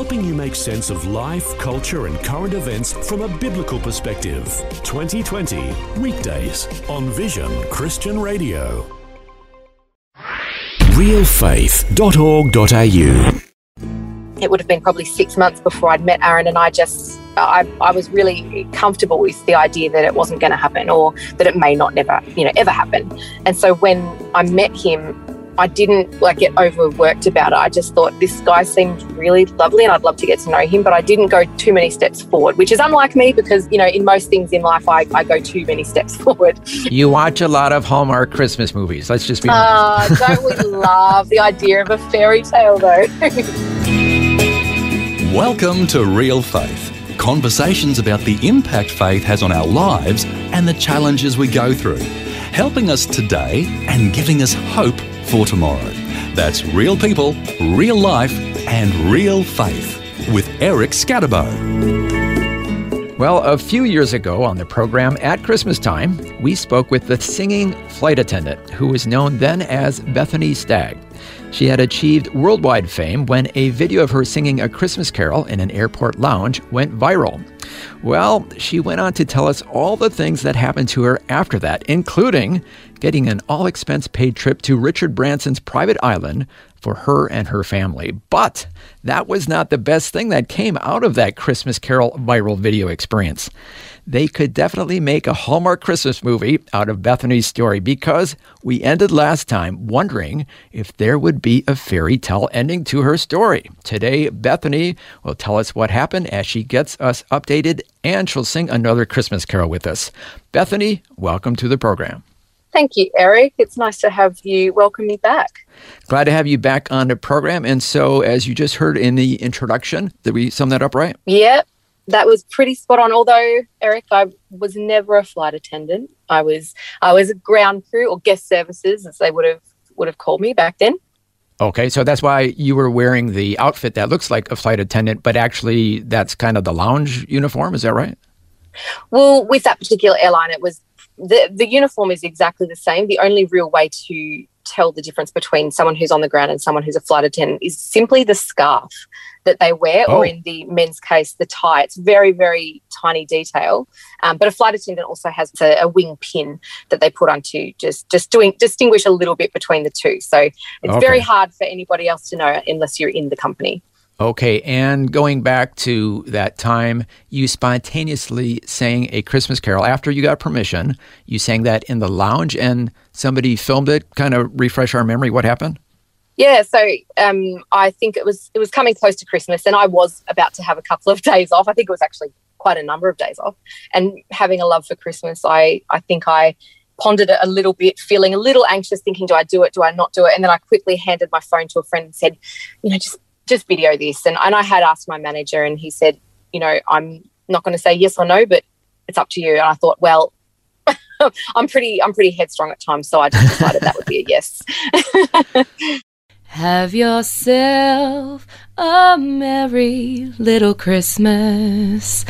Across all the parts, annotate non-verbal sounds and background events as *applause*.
helping you make sense of life, culture, and current events from a biblical perspective. 2020, weekdays on Vision Christian Radio. realfaith.org.au it would have been probably six months before I'd met Aaron, and I just I, I was really comfortable with the idea that it wasn't going to happen or that it may not never you know ever happen. And so when I met him, I didn't like get overworked about it. I just thought this guy seemed really lovely and I'd love to get to know him, but I didn't go too many steps forward, which is unlike me because, you know, in most things in life, I, I go too many steps *laughs* forward. You watch a lot of Hallmark Christmas movies. Let's just be honest. Uh, don't we *laughs* love the idea of a fairy tale, though? *laughs* Welcome to Real Faith conversations about the impact faith has on our lives and the challenges we go through, helping us today and giving us hope for tomorrow. That's real people, real life, and real faith with Eric Skattebo. Well, a few years ago on the program at Christmas time, we spoke with the singing flight attendant who was known then as Bethany Stagg. She had achieved worldwide fame when a video of her singing a Christmas carol in an airport lounge went viral. Well, she went on to tell us all the things that happened to her after that, including getting an all expense paid trip to Richard Branson's private island for her and her family. But that was not the best thing that came out of that Christmas Carol viral video experience. They could definitely make a Hallmark Christmas movie out of Bethany's story because we ended last time wondering if there would be a fairy tale ending to her story. Today, Bethany will tell us what happened as she gets us updated and she'll sing another Christmas carol with us. Bethany, welcome to the program. Thank you, Eric. It's nice to have you welcome me back. Glad to have you back on the program. And so, as you just heard in the introduction, did we sum that up right? Yep, that was pretty spot on. Although, Eric, I was never a flight attendant. I was I was a ground crew or guest services, as they would have would have called me back then. Okay, so that's why you were wearing the outfit that looks like a flight attendant, but actually that's kind of the lounge uniform. Is that right? Well, with that particular airline, it was the the uniform is exactly the same. The only real way to tell the difference between someone who's on the ground and someone who's a flight attendant is simply the scarf that they wear, oh. or in the men's case, the tie. It's very, very tiny detail. Um, but a flight attendant also has a, a, wing pin that they put onto just just doing distinguish a little bit between the two. So it's okay. very hard for anybody else to know unless you're in the company. Okay, and going back to that time, you spontaneously sang a Christmas carol after you got permission. You sang that in the lounge, and somebody filmed it. Kind of refresh our memory. What happened? Yeah, so um, I think it was it was coming close to Christmas, and I was about to have a couple of *laughs* days off. I think it was actually quite a number of days off, and having a love for Christmas, I I think I pondered it a little bit, feeling a little anxious, thinking, do I do it? Do I not do it? And then I quickly handed my phone to a friend and said, you know, just just video this. And, and I had asked my manager, and he said, you know, I'm not going to say yes or no, but it's up to you. And I thought, well, *laughs* I'm pretty I'm pretty headstrong at times, so I just decided that would be a yes. *laughs* Have yourself a merry little Christmas.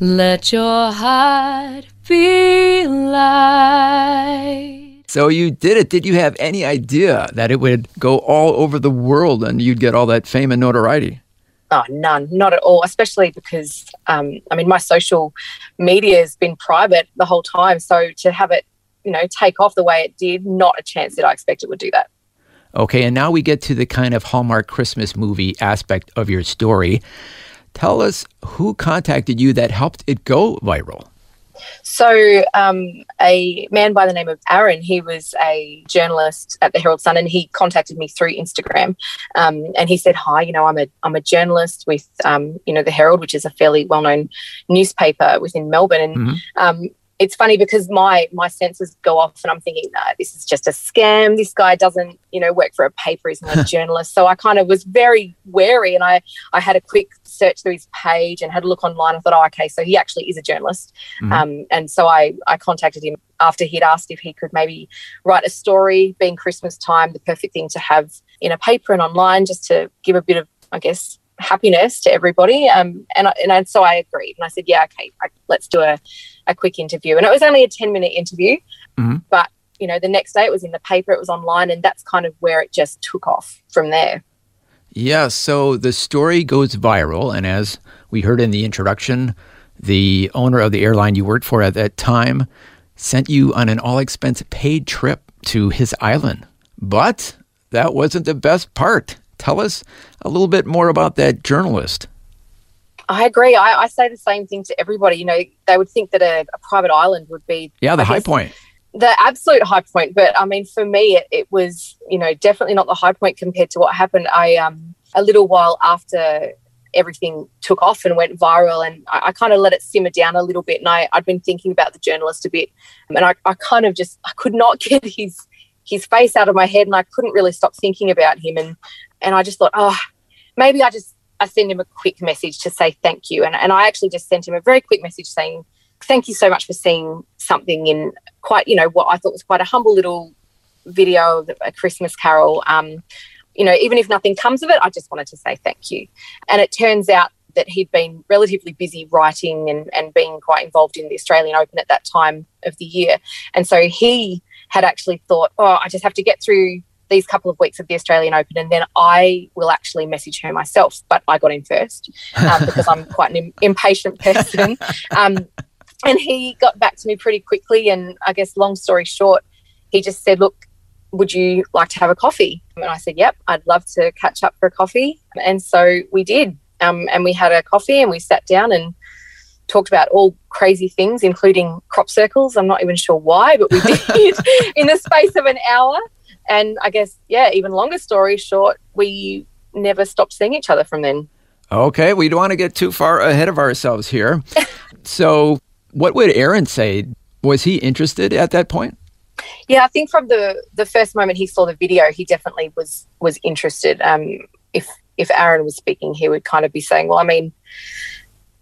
Let your heart be light. So you did it. Did you have any idea that it would go all over the world and you'd get all that fame and notoriety? Oh, none, not at all. Especially because, um, I mean, my social media has been private the whole time. So to have it, you know, take off the way it did, not a chance that I expected would do that. Okay, and now we get to the kind of Hallmark Christmas movie aspect of your story. Tell us who contacted you that helped it go viral. So, um, a man by the name of Aaron, he was a journalist at the Herald Sun, and he contacted me through Instagram. Um, and he said, "Hi, you know, I'm a I'm a journalist with um, you know the Herald, which is a fairly well known newspaper within Melbourne, and mm-hmm. It's funny because my my senses go off and I'm thinking, no, this is just a scam. This guy doesn't, you know, work for a paper. He's not a *laughs* journalist. So I kind of was very wary and I I had a quick search through his page and had a look online. I thought, oh, okay, so he actually is a journalist. Mm-hmm. Um, and so I I contacted him after he'd asked if he could maybe write a story, being Christmas time, the perfect thing to have in a paper and online, just to give a bit of, I guess, happiness to everybody. Um, and, I, and I, so I agreed and I said, yeah, okay, I, let's do a, a quick interview. And it was only a 10 minute interview, mm-hmm. but you know, the next day it was in the paper, it was online, and that's kind of where it just took off from there. Yeah, so the story goes viral, and as we heard in the introduction, the owner of the airline you worked for at that time sent you on an all expense paid trip to his island. But that wasn't the best part. Tell us a little bit more about that journalist. I agree. I, I say the same thing to everybody. You know, they would think that a, a private island would be Yeah, the I high guess, point. the absolute high point. But I mean, for me, it, it was you know definitely not the high point compared to what happened. I um a little while after everything took off and went viral, and I, I kind of let it simmer down a little bit. And I I'd been thinking about the journalist a bit, and I, I kind of just I could not *laughs* get his his face out of my head, and I couldn't really stop thinking about him. And and I just thought, oh, maybe I just I send him a quick message to say thank you. And, and I actually just sent him a very quick message saying, thank you so much for seeing something in quite, you know, what I thought was quite a humble little video of a Christmas carol. Um, you know, even if nothing comes of it, I just wanted to say thank you. And it turns out that he'd been relatively busy writing and, and being quite involved in the Australian Open at that time of the year. And so he had actually thought, oh, I just have to get through these couple of weeks of the Australian Open, and then I will actually message her myself. But I got in first um, because I'm *laughs* quite an im- impatient person. Um, and he got back to me pretty quickly. And I guess, long story short, he just said, Look, would you like to have a coffee? And I said, Yep, I'd love to catch up for a coffee. And so we did. Um, and we had a coffee and we sat down and talked about all crazy things, including crop circles. I'm not even sure why, but we *laughs* did in the space of an hour. And I guess, yeah, even longer story short, we never stopped seeing each other from then. Okay, we don't want to get too far ahead of ourselves here. *laughs* so, what would Aaron say? Was he interested at that point? Yeah, I think from the the first moment he saw the video, he definitely was was interested. Um, if if Aaron was speaking, he would kind of be saying, "Well, I mean,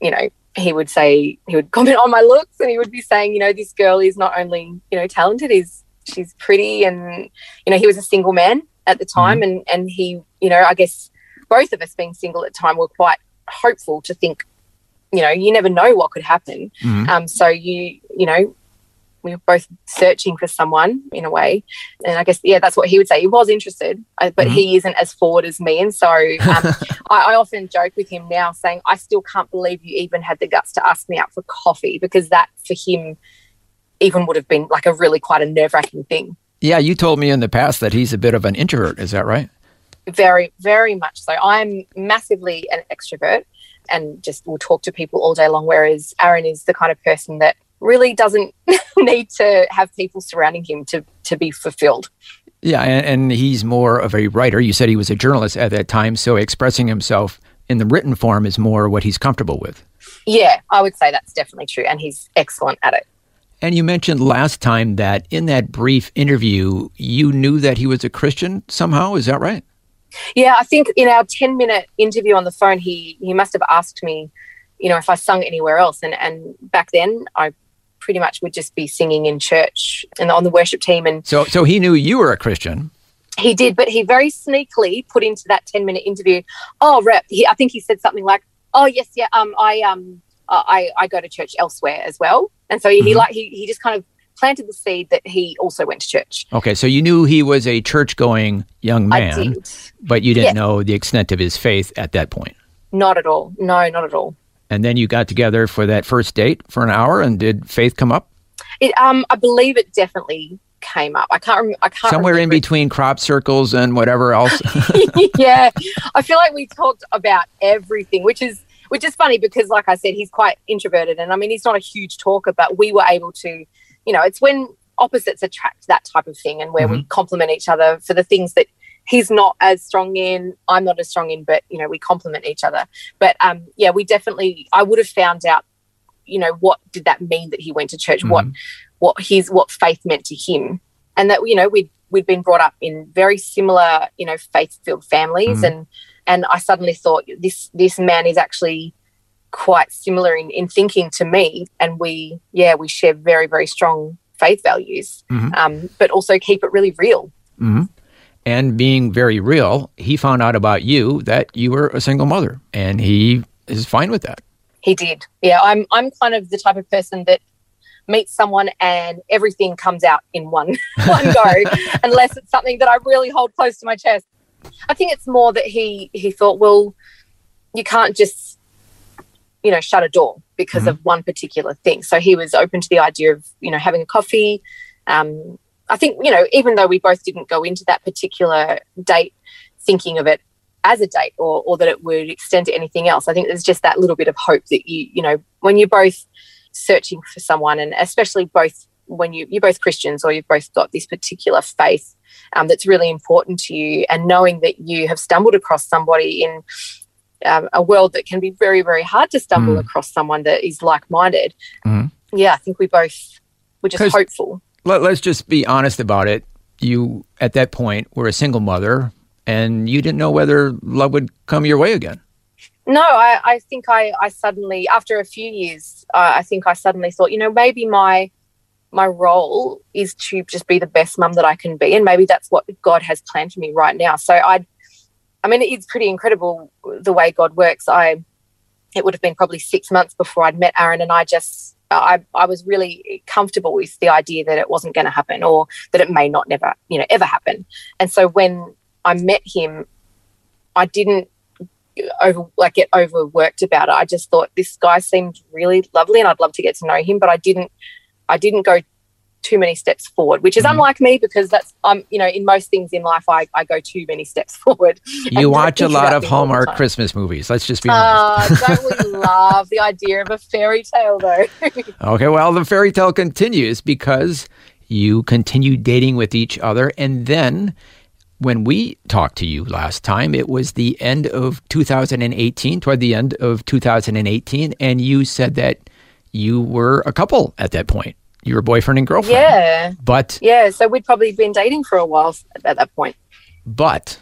you know." He would say he would *laughs* comment on my looks, and he would be saying, "You know, this girl is not only you know talented, is she's pretty and you know he was a single man at the time and and he you know i guess both of us being single at the time were quite hopeful to think you know you never know what could happen. Mhm. um so you you know we were both searching for someone in a way. And i guess yeah that's what he would say. He was interested uh, but Mhm. he isn't as forward as me. And so um, *laughs* I, I often joke with him now saying i still can't believe you even had the guts to ask me out for coffee because that for him even would have been like a really quite a nerve wracking thing. Yeah, you told me in the past that he's a bit of an introvert. Is that right? Very, very much so. I'm massively an extrovert and just will talk to people all day long, whereas Aaron is the kind of person that really doesn't *laughs* need to have people surrounding him to, to be fulfilled. Yeah, and, and he's more of a writer. You said he was a journalist at that time, so expressing himself in the written form is more what he's comfortable with. Yeah, I would say that's definitely true. And he's excellent at it. And you mentioned last time that in that brief interview, you knew that he was a Christian somehow. Is that right? Yeah, I think in our 10 minute interview on the phone, he, he must have asked me, you know, if I sung anywhere else. And, and back then, I pretty much would just be singing in church and on the worship team. And So, so he knew you were a Christian. he did, but he very sneakily put into that 10 minute interview, oh, rep, he, I think he said something like, oh, yes, yeah, um, I, um, I, I go to church elsewhere as well. And so he, Mhm. like, he, he just kind of planted the seed that he also went to church. Okay, so you knew he was a church-going young I man, but you didn't Yeah. know the extent of his faith at that point. Not at all. No, not at all. And then you got together for that first date for an hour, and did faith come up It, um, I believe it definitely came up. I can't. Rem- I can't. somewhere in between crop circles and whatever else? *laughs* yeah, I feel like we talked about everything, which is which is funny because, like I said, he's quite introverted, and I mean, he's not a huge talker, but we were able to, you know, it's when opposites attract that type of thing, and where we complement each other for the things that he's not as strong in, I'm not as strong in, but you know, we complement each other. But um, yeah, we definitely, I would have found out, you know, what did that mean that he went to church? What what his what faith meant to him, and that you know we'd we'd been brought up in very similar you know faith filled families, Mhm. and and I suddenly thought this this man is actually quite similar in, in thinking to me, and we yeah we share very very strong faith values, Mhm. um, but also keep it really real. hmm And being very real, he found out about you that you were a single mother, and he is fine with that. He did. Yeah, I'm I'm kind of the type of person that meets someone and everything comes out in one *laughs* one go, *laughs* unless it's something that I really hold close to my chest. I think it's more that he he thought, well, you can't just you know shut a door because mm-hmm. of one particular thing. So he was open to the idea of you know having a coffee. Um, I think you know even though we both didn't go into that particular date thinking of it as a date or, or that it would extend to anything else. I think there's just that little bit of hope that you, you know, when you're both searching for someone and especially both when you, you're both Christians or you've both got this particular faith um, that's really important to you and knowing that you have stumbled across somebody in um, a world that can be very, very hard to stumble mm. across someone that is like-minded. Mm. Yeah, I think we both were just hopeful. Let, let's just be honest about it. You, at that point, were a single mother and you didn't know whether love would come your way again. No, I, I think I, I suddenly, after a few years, uh, I think I suddenly thought, you know, maybe my my role is to just be the best mum that I can be, and maybe that's what God has planned for me right now. So I, I mean, it's pretty incredible the way God works. I, it would have been probably six months before I'd met Aaron, and I just, I, I was really comfortable with the idea that it wasn't going to happen, or that it may not never, you know, ever happen. And so when I met him, I didn't over like get overworked about it. I just thought this guy seemed really lovely and I'd love to get to know him, but I didn't I didn't go too many steps forward, which is mm-hmm. unlike me because that's I'm you know in most things in life I, I go too many steps *laughs* forward. You watch a lot of Hallmark Christmas movies. Let's just be honest. Uh, don't we *laughs* love the idea of a fairy tale though? *laughs* okay, well the fairy tale continues because you continue dating with each other and then when we talked to you last time, it was the end of 2018, toward the end of 2018, and you said that you were a couple at that point. You were boyfriend and girlfriend. Yeah. But yeah, so we'd probably been dating for a while at that point. But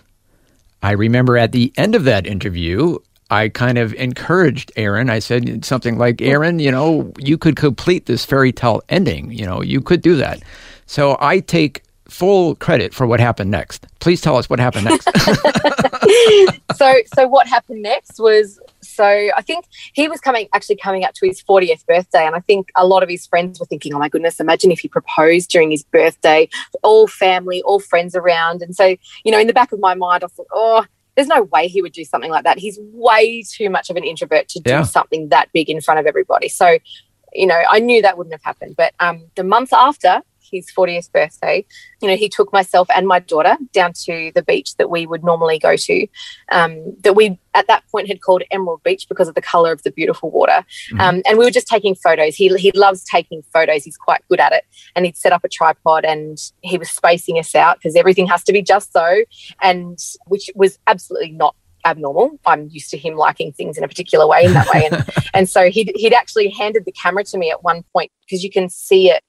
I remember at the end of that interview, I kind of encouraged Aaron. I said something like, Aaron, you know, you could complete this fairy tale ending. You know, you could do that. So I take full credit for what happened next. Please tell us what happened next. *laughs* *laughs* so, so what happened next was so I think he was coming actually coming up to his 40th birthday, and I think a lot of his friends were thinking, "Oh my goodness, imagine if he proposed during his birthday, all family, all friends around." And so, you know, in the back of my mind, I thought, "Oh." There's no way he would do something like that. He's way too much of an introvert to do yeah. something that big in front of everybody. So, you know, I knew that wouldn't have happened. But um, the month after, his 40th birthday, you know, he took myself and my daughter down to the beach that we would normally go to, um, that we at that point had called Emerald Beach because of the color of the beautiful water. Mm-hmm. Um, and we were just taking photos. He, he loves taking photos, he's quite good at it. And he'd set up a tripod and he was spacing us out because everything has to be just so, and which was absolutely not abnormal. I'm used to him liking things in a particular way in that way. And, *laughs* and so he'd, he'd actually handed the camera to me at one point because you can see it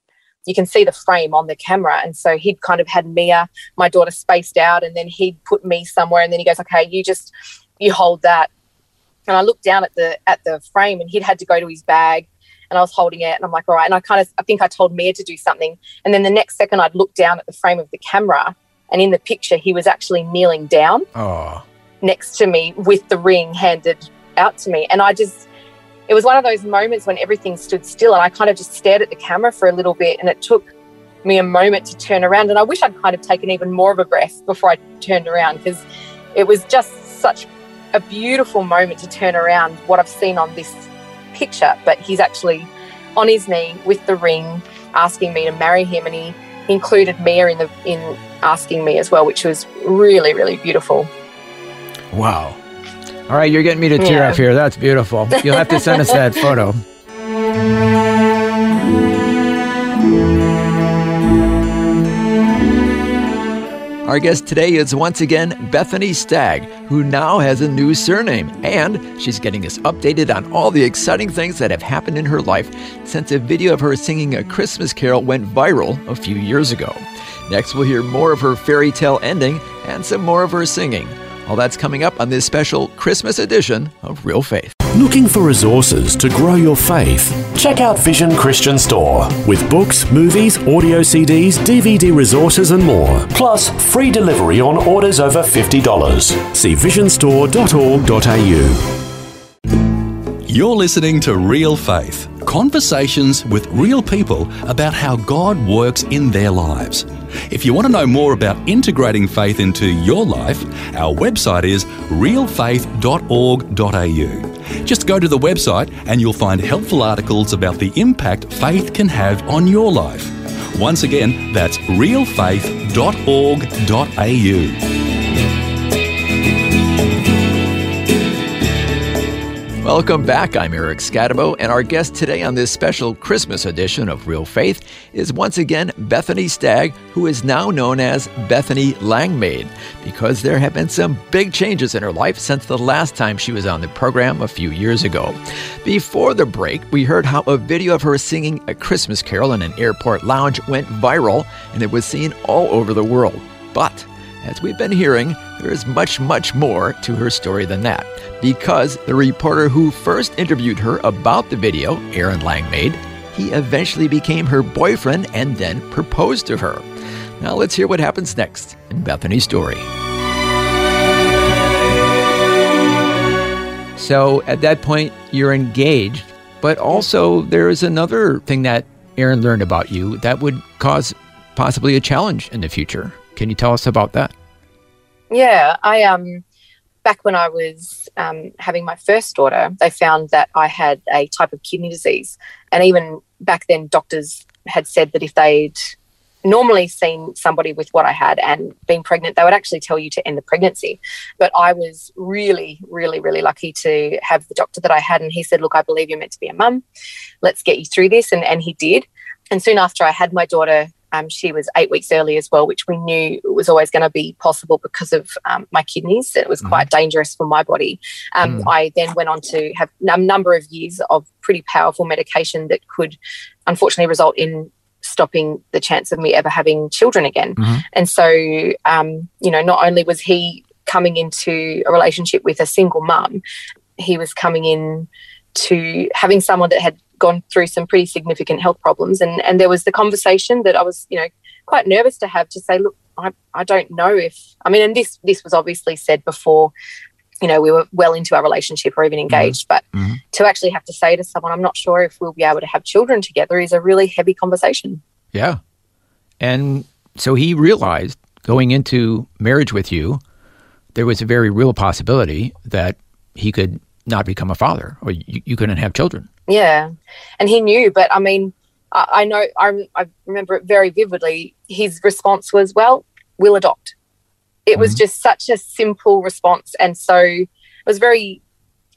you can see the frame on the camera. And so he'd kind of had Mia, my daughter, spaced out, and then he'd put me somewhere, and then he goes, "Okay, you just you hold that." And I looked down at the at the frame, and he'd had to go to his bag, and I was holding it, and I'm like, "All right." And I kind of I think I told Mia to do something, and then the next second I'd look down at the frame of the camera, and in the picture he was actually kneeling down oh. next to me with the ring handed out to me, and I just it was one of those moments when everything stood still and I kind of just stared at the camera for a little bit and it took me a moment to turn around. And I wish I'd kind of taken even more of a breath before I turned around because it was just such a beautiful moment to turn around what I've seen on this picture. But he's actually on his knee with the ring asking me to marry him. And he included Mia in the in asking me as well which was really really beautiful. Wow all right, you're getting me to tear yeah. up here. That's beautiful. You'll have to send us that *laughs* photo. Our guest today is once again Bethany Stagg, who now has a new surname, and she's getting us updated on all the exciting things that have happened in her life since a video of her singing a Christmas carol went viral a few years ago. Next, we'll hear more of her fairy tale ending and some more of her singing. All that's coming up on this special Christmas edition of Real Faith. Looking for resources to grow your faith? Check out Vision Christian Store with books, movies, audio CDs, DVD resources, and more. Plus, free delivery on orders over $50. See visionstore.org.au. You're listening to Real Faith conversations with real people about how God works in their lives. If you want to know more about integrating faith into your life, our website is realfaith.org.au. Just go to the website and you'll find helpful articles about the impact faith can have on your life. Once again, that's realfaith.org.au. Welcome back. I'm Eric Skattebo, and our guest today on this special Christmas edition of Real Faith is once again Bethany Stagg, who is now known as Bethany Langmaid, because there have been some big changes in her life since the last time she was on the program a few years ago. Before the break, we heard how a video of her singing a Christmas carol in an airport lounge went viral, and it was seen all over the world. But as we've been hearing, there is much, much more to her story than that, because the reporter who first interviewed her about the video, Aaron Langmaid, he eventually became her boyfriend and then proposed to her. Now let's hear what happens next in Bethany's story. So at that point, you're engaged, but also there is another thing that Aaron learned about you that would cause possibly a challenge in the future. Can you tell us about that? Yeah, I um back when I was um, having my first daughter, they found that I had a type of kidney disease, and even back then, doctors had said that if they'd normally seen somebody with what I had and been pregnant, they would actually tell you to end the pregnancy. But I was really, really, really lucky to have the doctor that I had. And he said, Look, I believe you're meant to be a mum. Let's get you through this. And, and he did. And soon after I had my daughter, um, she was eight weeks early as well, which we knew was always going to be possible because of um, my kidneys. It was mm quite dangerous for my body. Um, mm. I then went on to have a number of years of pretty powerful medication that could unfortunately result in stopping the chance of me ever having children again. Mm-hmm. And so, um, you know, not only was he coming into a relationship with a single mum, he was coming in to having someone that had gone through some pretty significant health problems. And, and there was the conversation that I was, you know, quite nervous to have to say, look, I, I don't know if, I mean, and this, this was obviously said before, you know, we were well into our relationship or even engaged, mm-hmm. but mm-hmm. to actually have to say to someone, I'm not sure if we'll be able to have children together is a really heavy conversation. Yeah. And so he realized going into marriage with you, there was a very real possibility that he could not become a father or you, you couldn't have children. Yeah. And he knew, but I mean, I, I know, I, I, remember it very vividly. His response was, well, we'll adopt. It mm-hmm. was just such a simple response. And so it was very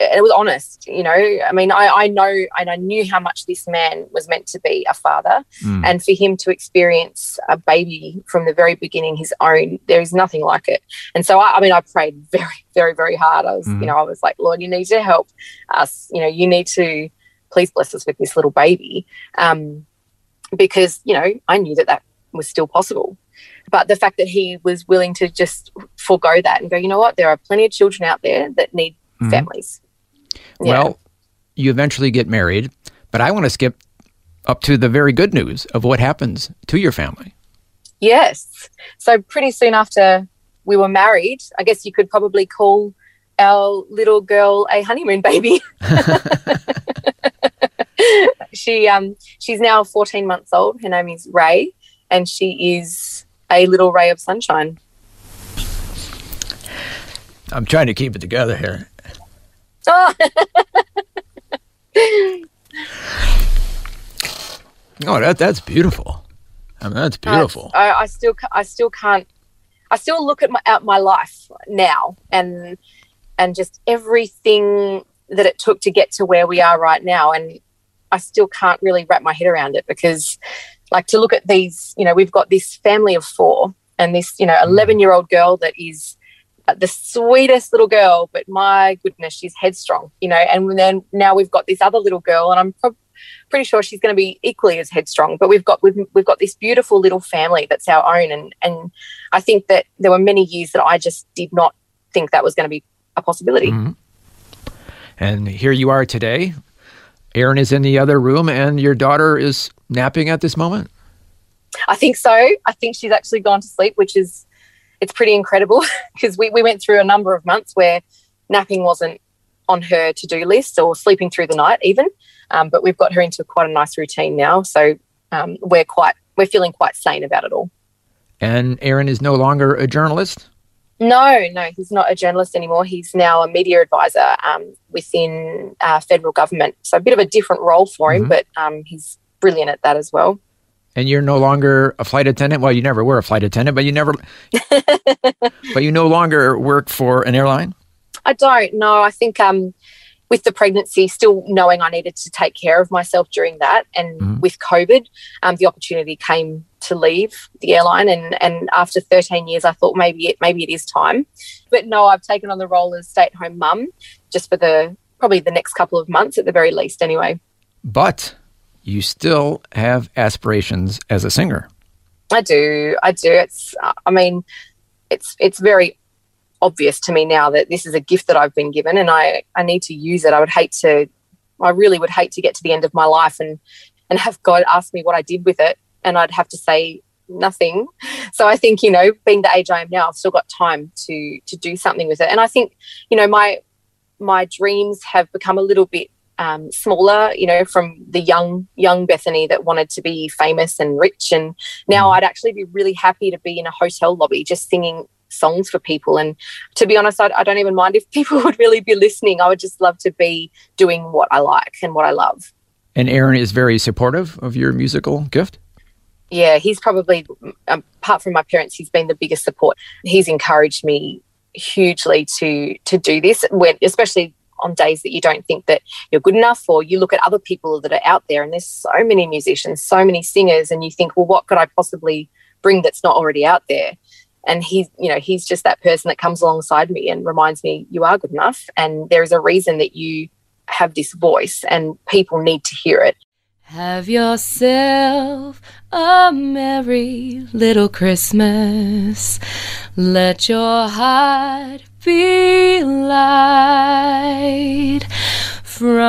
it was honest, you know. I mean, I, I know and I knew how much this man was meant to be a father, mm. and for him to experience a baby from the very beginning, his own, there is nothing like it. And so, I, I mean, I prayed very, very, very hard. I was, mm. you know, I was like, Lord, you need to help us. You know, you need to please bless us with this little baby, um, because you know, I knew that that was still possible. But the fact that he was willing to just forego that and go, you know what, there are plenty of children out there that need mm. families yeah. Well, you eventually get married, but I want to skip up to the very good news of what happens to your family. Yes. So, pretty soon after we were married, I guess you could probably call our little girl a honeymoon baby. *laughs* she um she's now 14 months old. Her name is Ray, and she is a little ray of sunshine. I'm trying to keep it together here. *laughs* oh, that that's beautiful. I mean, that's beautiful. I, I, still, I still can't. I still look at my at my life now, and and just everything that it took to get to where we are right now, and I still can't really wrap my head around it because, like, to look at these, you know, we've got this family of four, and this, you know, eleven year old girl that is the sweetest little girl, but my goodness, she's headstrong, you know. And then now we've got this other little girl, and I'm pro- pretty sure she's going to be equally as headstrong. But we've got we've, we've got this beautiful little family that's our own, and and I think that there were many years that I just did not think that was going to be a possibility. Mm-hmm. And here you are today. Aaron is in the other room, and your daughter is napping at this moment. I think so. I think she's actually gone to sleep, which is it's pretty incredible *laughs* because we, we went through a number of months where napping wasn't on her to do list or sleeping through the night even. Um, but we've got her into quite a nice routine now, so um, we're quite we're feeling quite sane about it all. And Aaron is no longer a journalist? No, no, he's not a journalist anymore. He's now a media advisor um, within uh, federal government. So a bit of a different role for him, mm-hmm. but um, he's brilliant at that as well. And you're no longer a flight attendant. Well, you never were a flight attendant, but you never, *laughs* but you no longer work for an airline. I don't. know. I think um, with the pregnancy, still knowing I needed to take care of myself during that, and mm-hmm. with COVID, um, the opportunity came to leave the airline. And, and after 13 years, I thought maybe it maybe it is time. But no, I've taken on the role as stay at home mum just for the probably the next couple of months at the very least, anyway. But you still have aspirations as a singer. I do. I do. It's. I mean, it's it's very obvious to me now that this is a gift that I've been given and I, I need to use it. I would hate to, I really would hate to get to the end of my life and, and have God ask me what I did with it. And I'd have to say nothing. So I think, you know, being the age I am now, I've still got time to, to do something with it. And I think, you know, my, my dreams have become a little bit um, smaller, you know, from the young young Bethany that wanted to be famous and rich, and now mm. I'd actually be really happy to be in a hotel lobby just singing songs for people. And to be honest, I, I, don't even mind if *laughs* people would really be listening. I would just love to be doing what I like and what I love. And Aaron is very supportive of your musical gift? Yeah, he's probably, apart from my parents, he's been the biggest support. He's encouraged me hugely to to do this when especially on days that you don't think that you're good enough or you look at other people that are out there and there's so many musicians so many singers and you think well what could i possibly bring that's not already out there and he's you know he's just that person that comes alongside me and reminds me you are good enough and there is a reason that you have this voice and people need to hear it have yourself a merry little Christmas. Let your heart be light.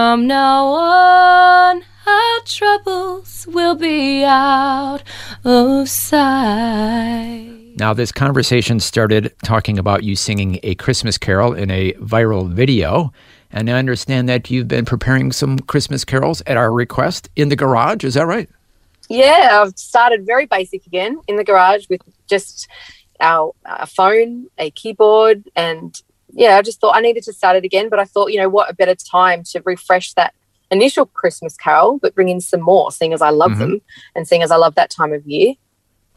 From now on, our troubles will be out of sight. Now, this conversation started talking about you singing a Christmas carol in a viral video. And I understand that you've been preparing some Christmas carols at our request in the garage. Is that right? Yeah, I've started very basic again in the garage with just our, our phone, a keyboard, and yeah, I just thought I needed to start it again. But I thought, you know, what a better time to refresh that initial Christmas carol, but bring in some more, seeing as I love mm-hmm. them and seeing as I love that time of year.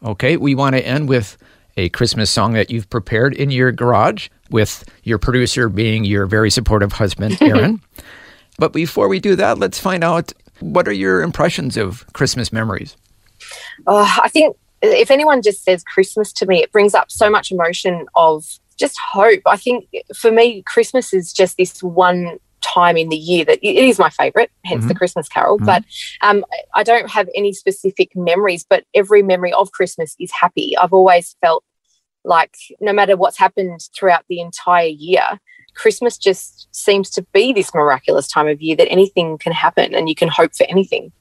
Okay, we want to end with a Christmas song that you've prepared in your garage, with your producer being your very supportive husband, *laughs* Aaron. but before we do that, let's find out what are your impressions of Christmas memories? Uh, I think if anyone just says Christmas to me, it brings up so much emotion of just hope. I think for me, Christmas is just this one time in the year that it is my favorite, hence mm-hmm. the Christmas Carol. Mm-hmm. But um, I don't have any specific memories, but every memory of Christmas is happy. I've always felt like no matter what's happened throughout the entire year, Christmas just seems to be this miraculous time of year that anything can happen and you can hope for anything.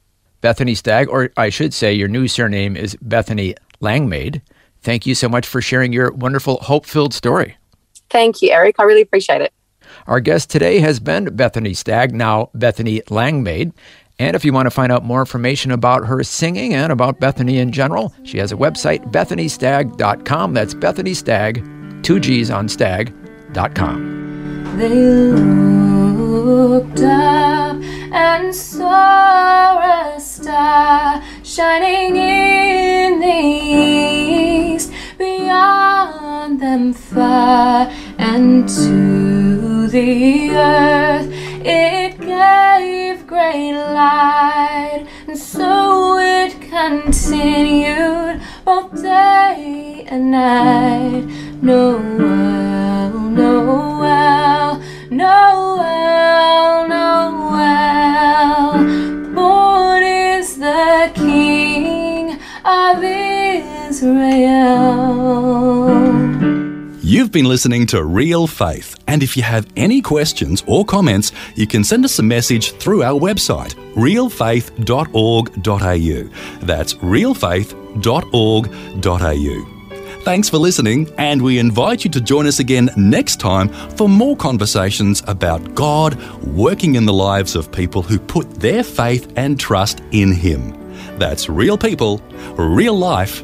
Bethany Stagg, or I should say, your new surname is Bethany Langmaid. Thank you so much for sharing your wonderful, hope filled story. Thank you, Eric. I really appreciate it. Our guest today has been Bethany Stagg, now Bethany Langmaid. And if you want to find out more information about her singing and about Bethany in general, she has a website, bethanystagg.com. That's Bethany Stagg, two G's on stagg.com. They looked up and saw a star shining in the east, beyond them far and to the earth it gave great light and so it continued both day and night. Noel noel noel noel israel You've been listening to Real Faith, and if you have any questions or comments, you can send us a message through our website, realfaith.org.au. That's realfaith.org.au. Thanks for listening, and we invite you to join us again next time for more conversations about God working in the lives of people who put their faith and trust in Him. That's real people, real life,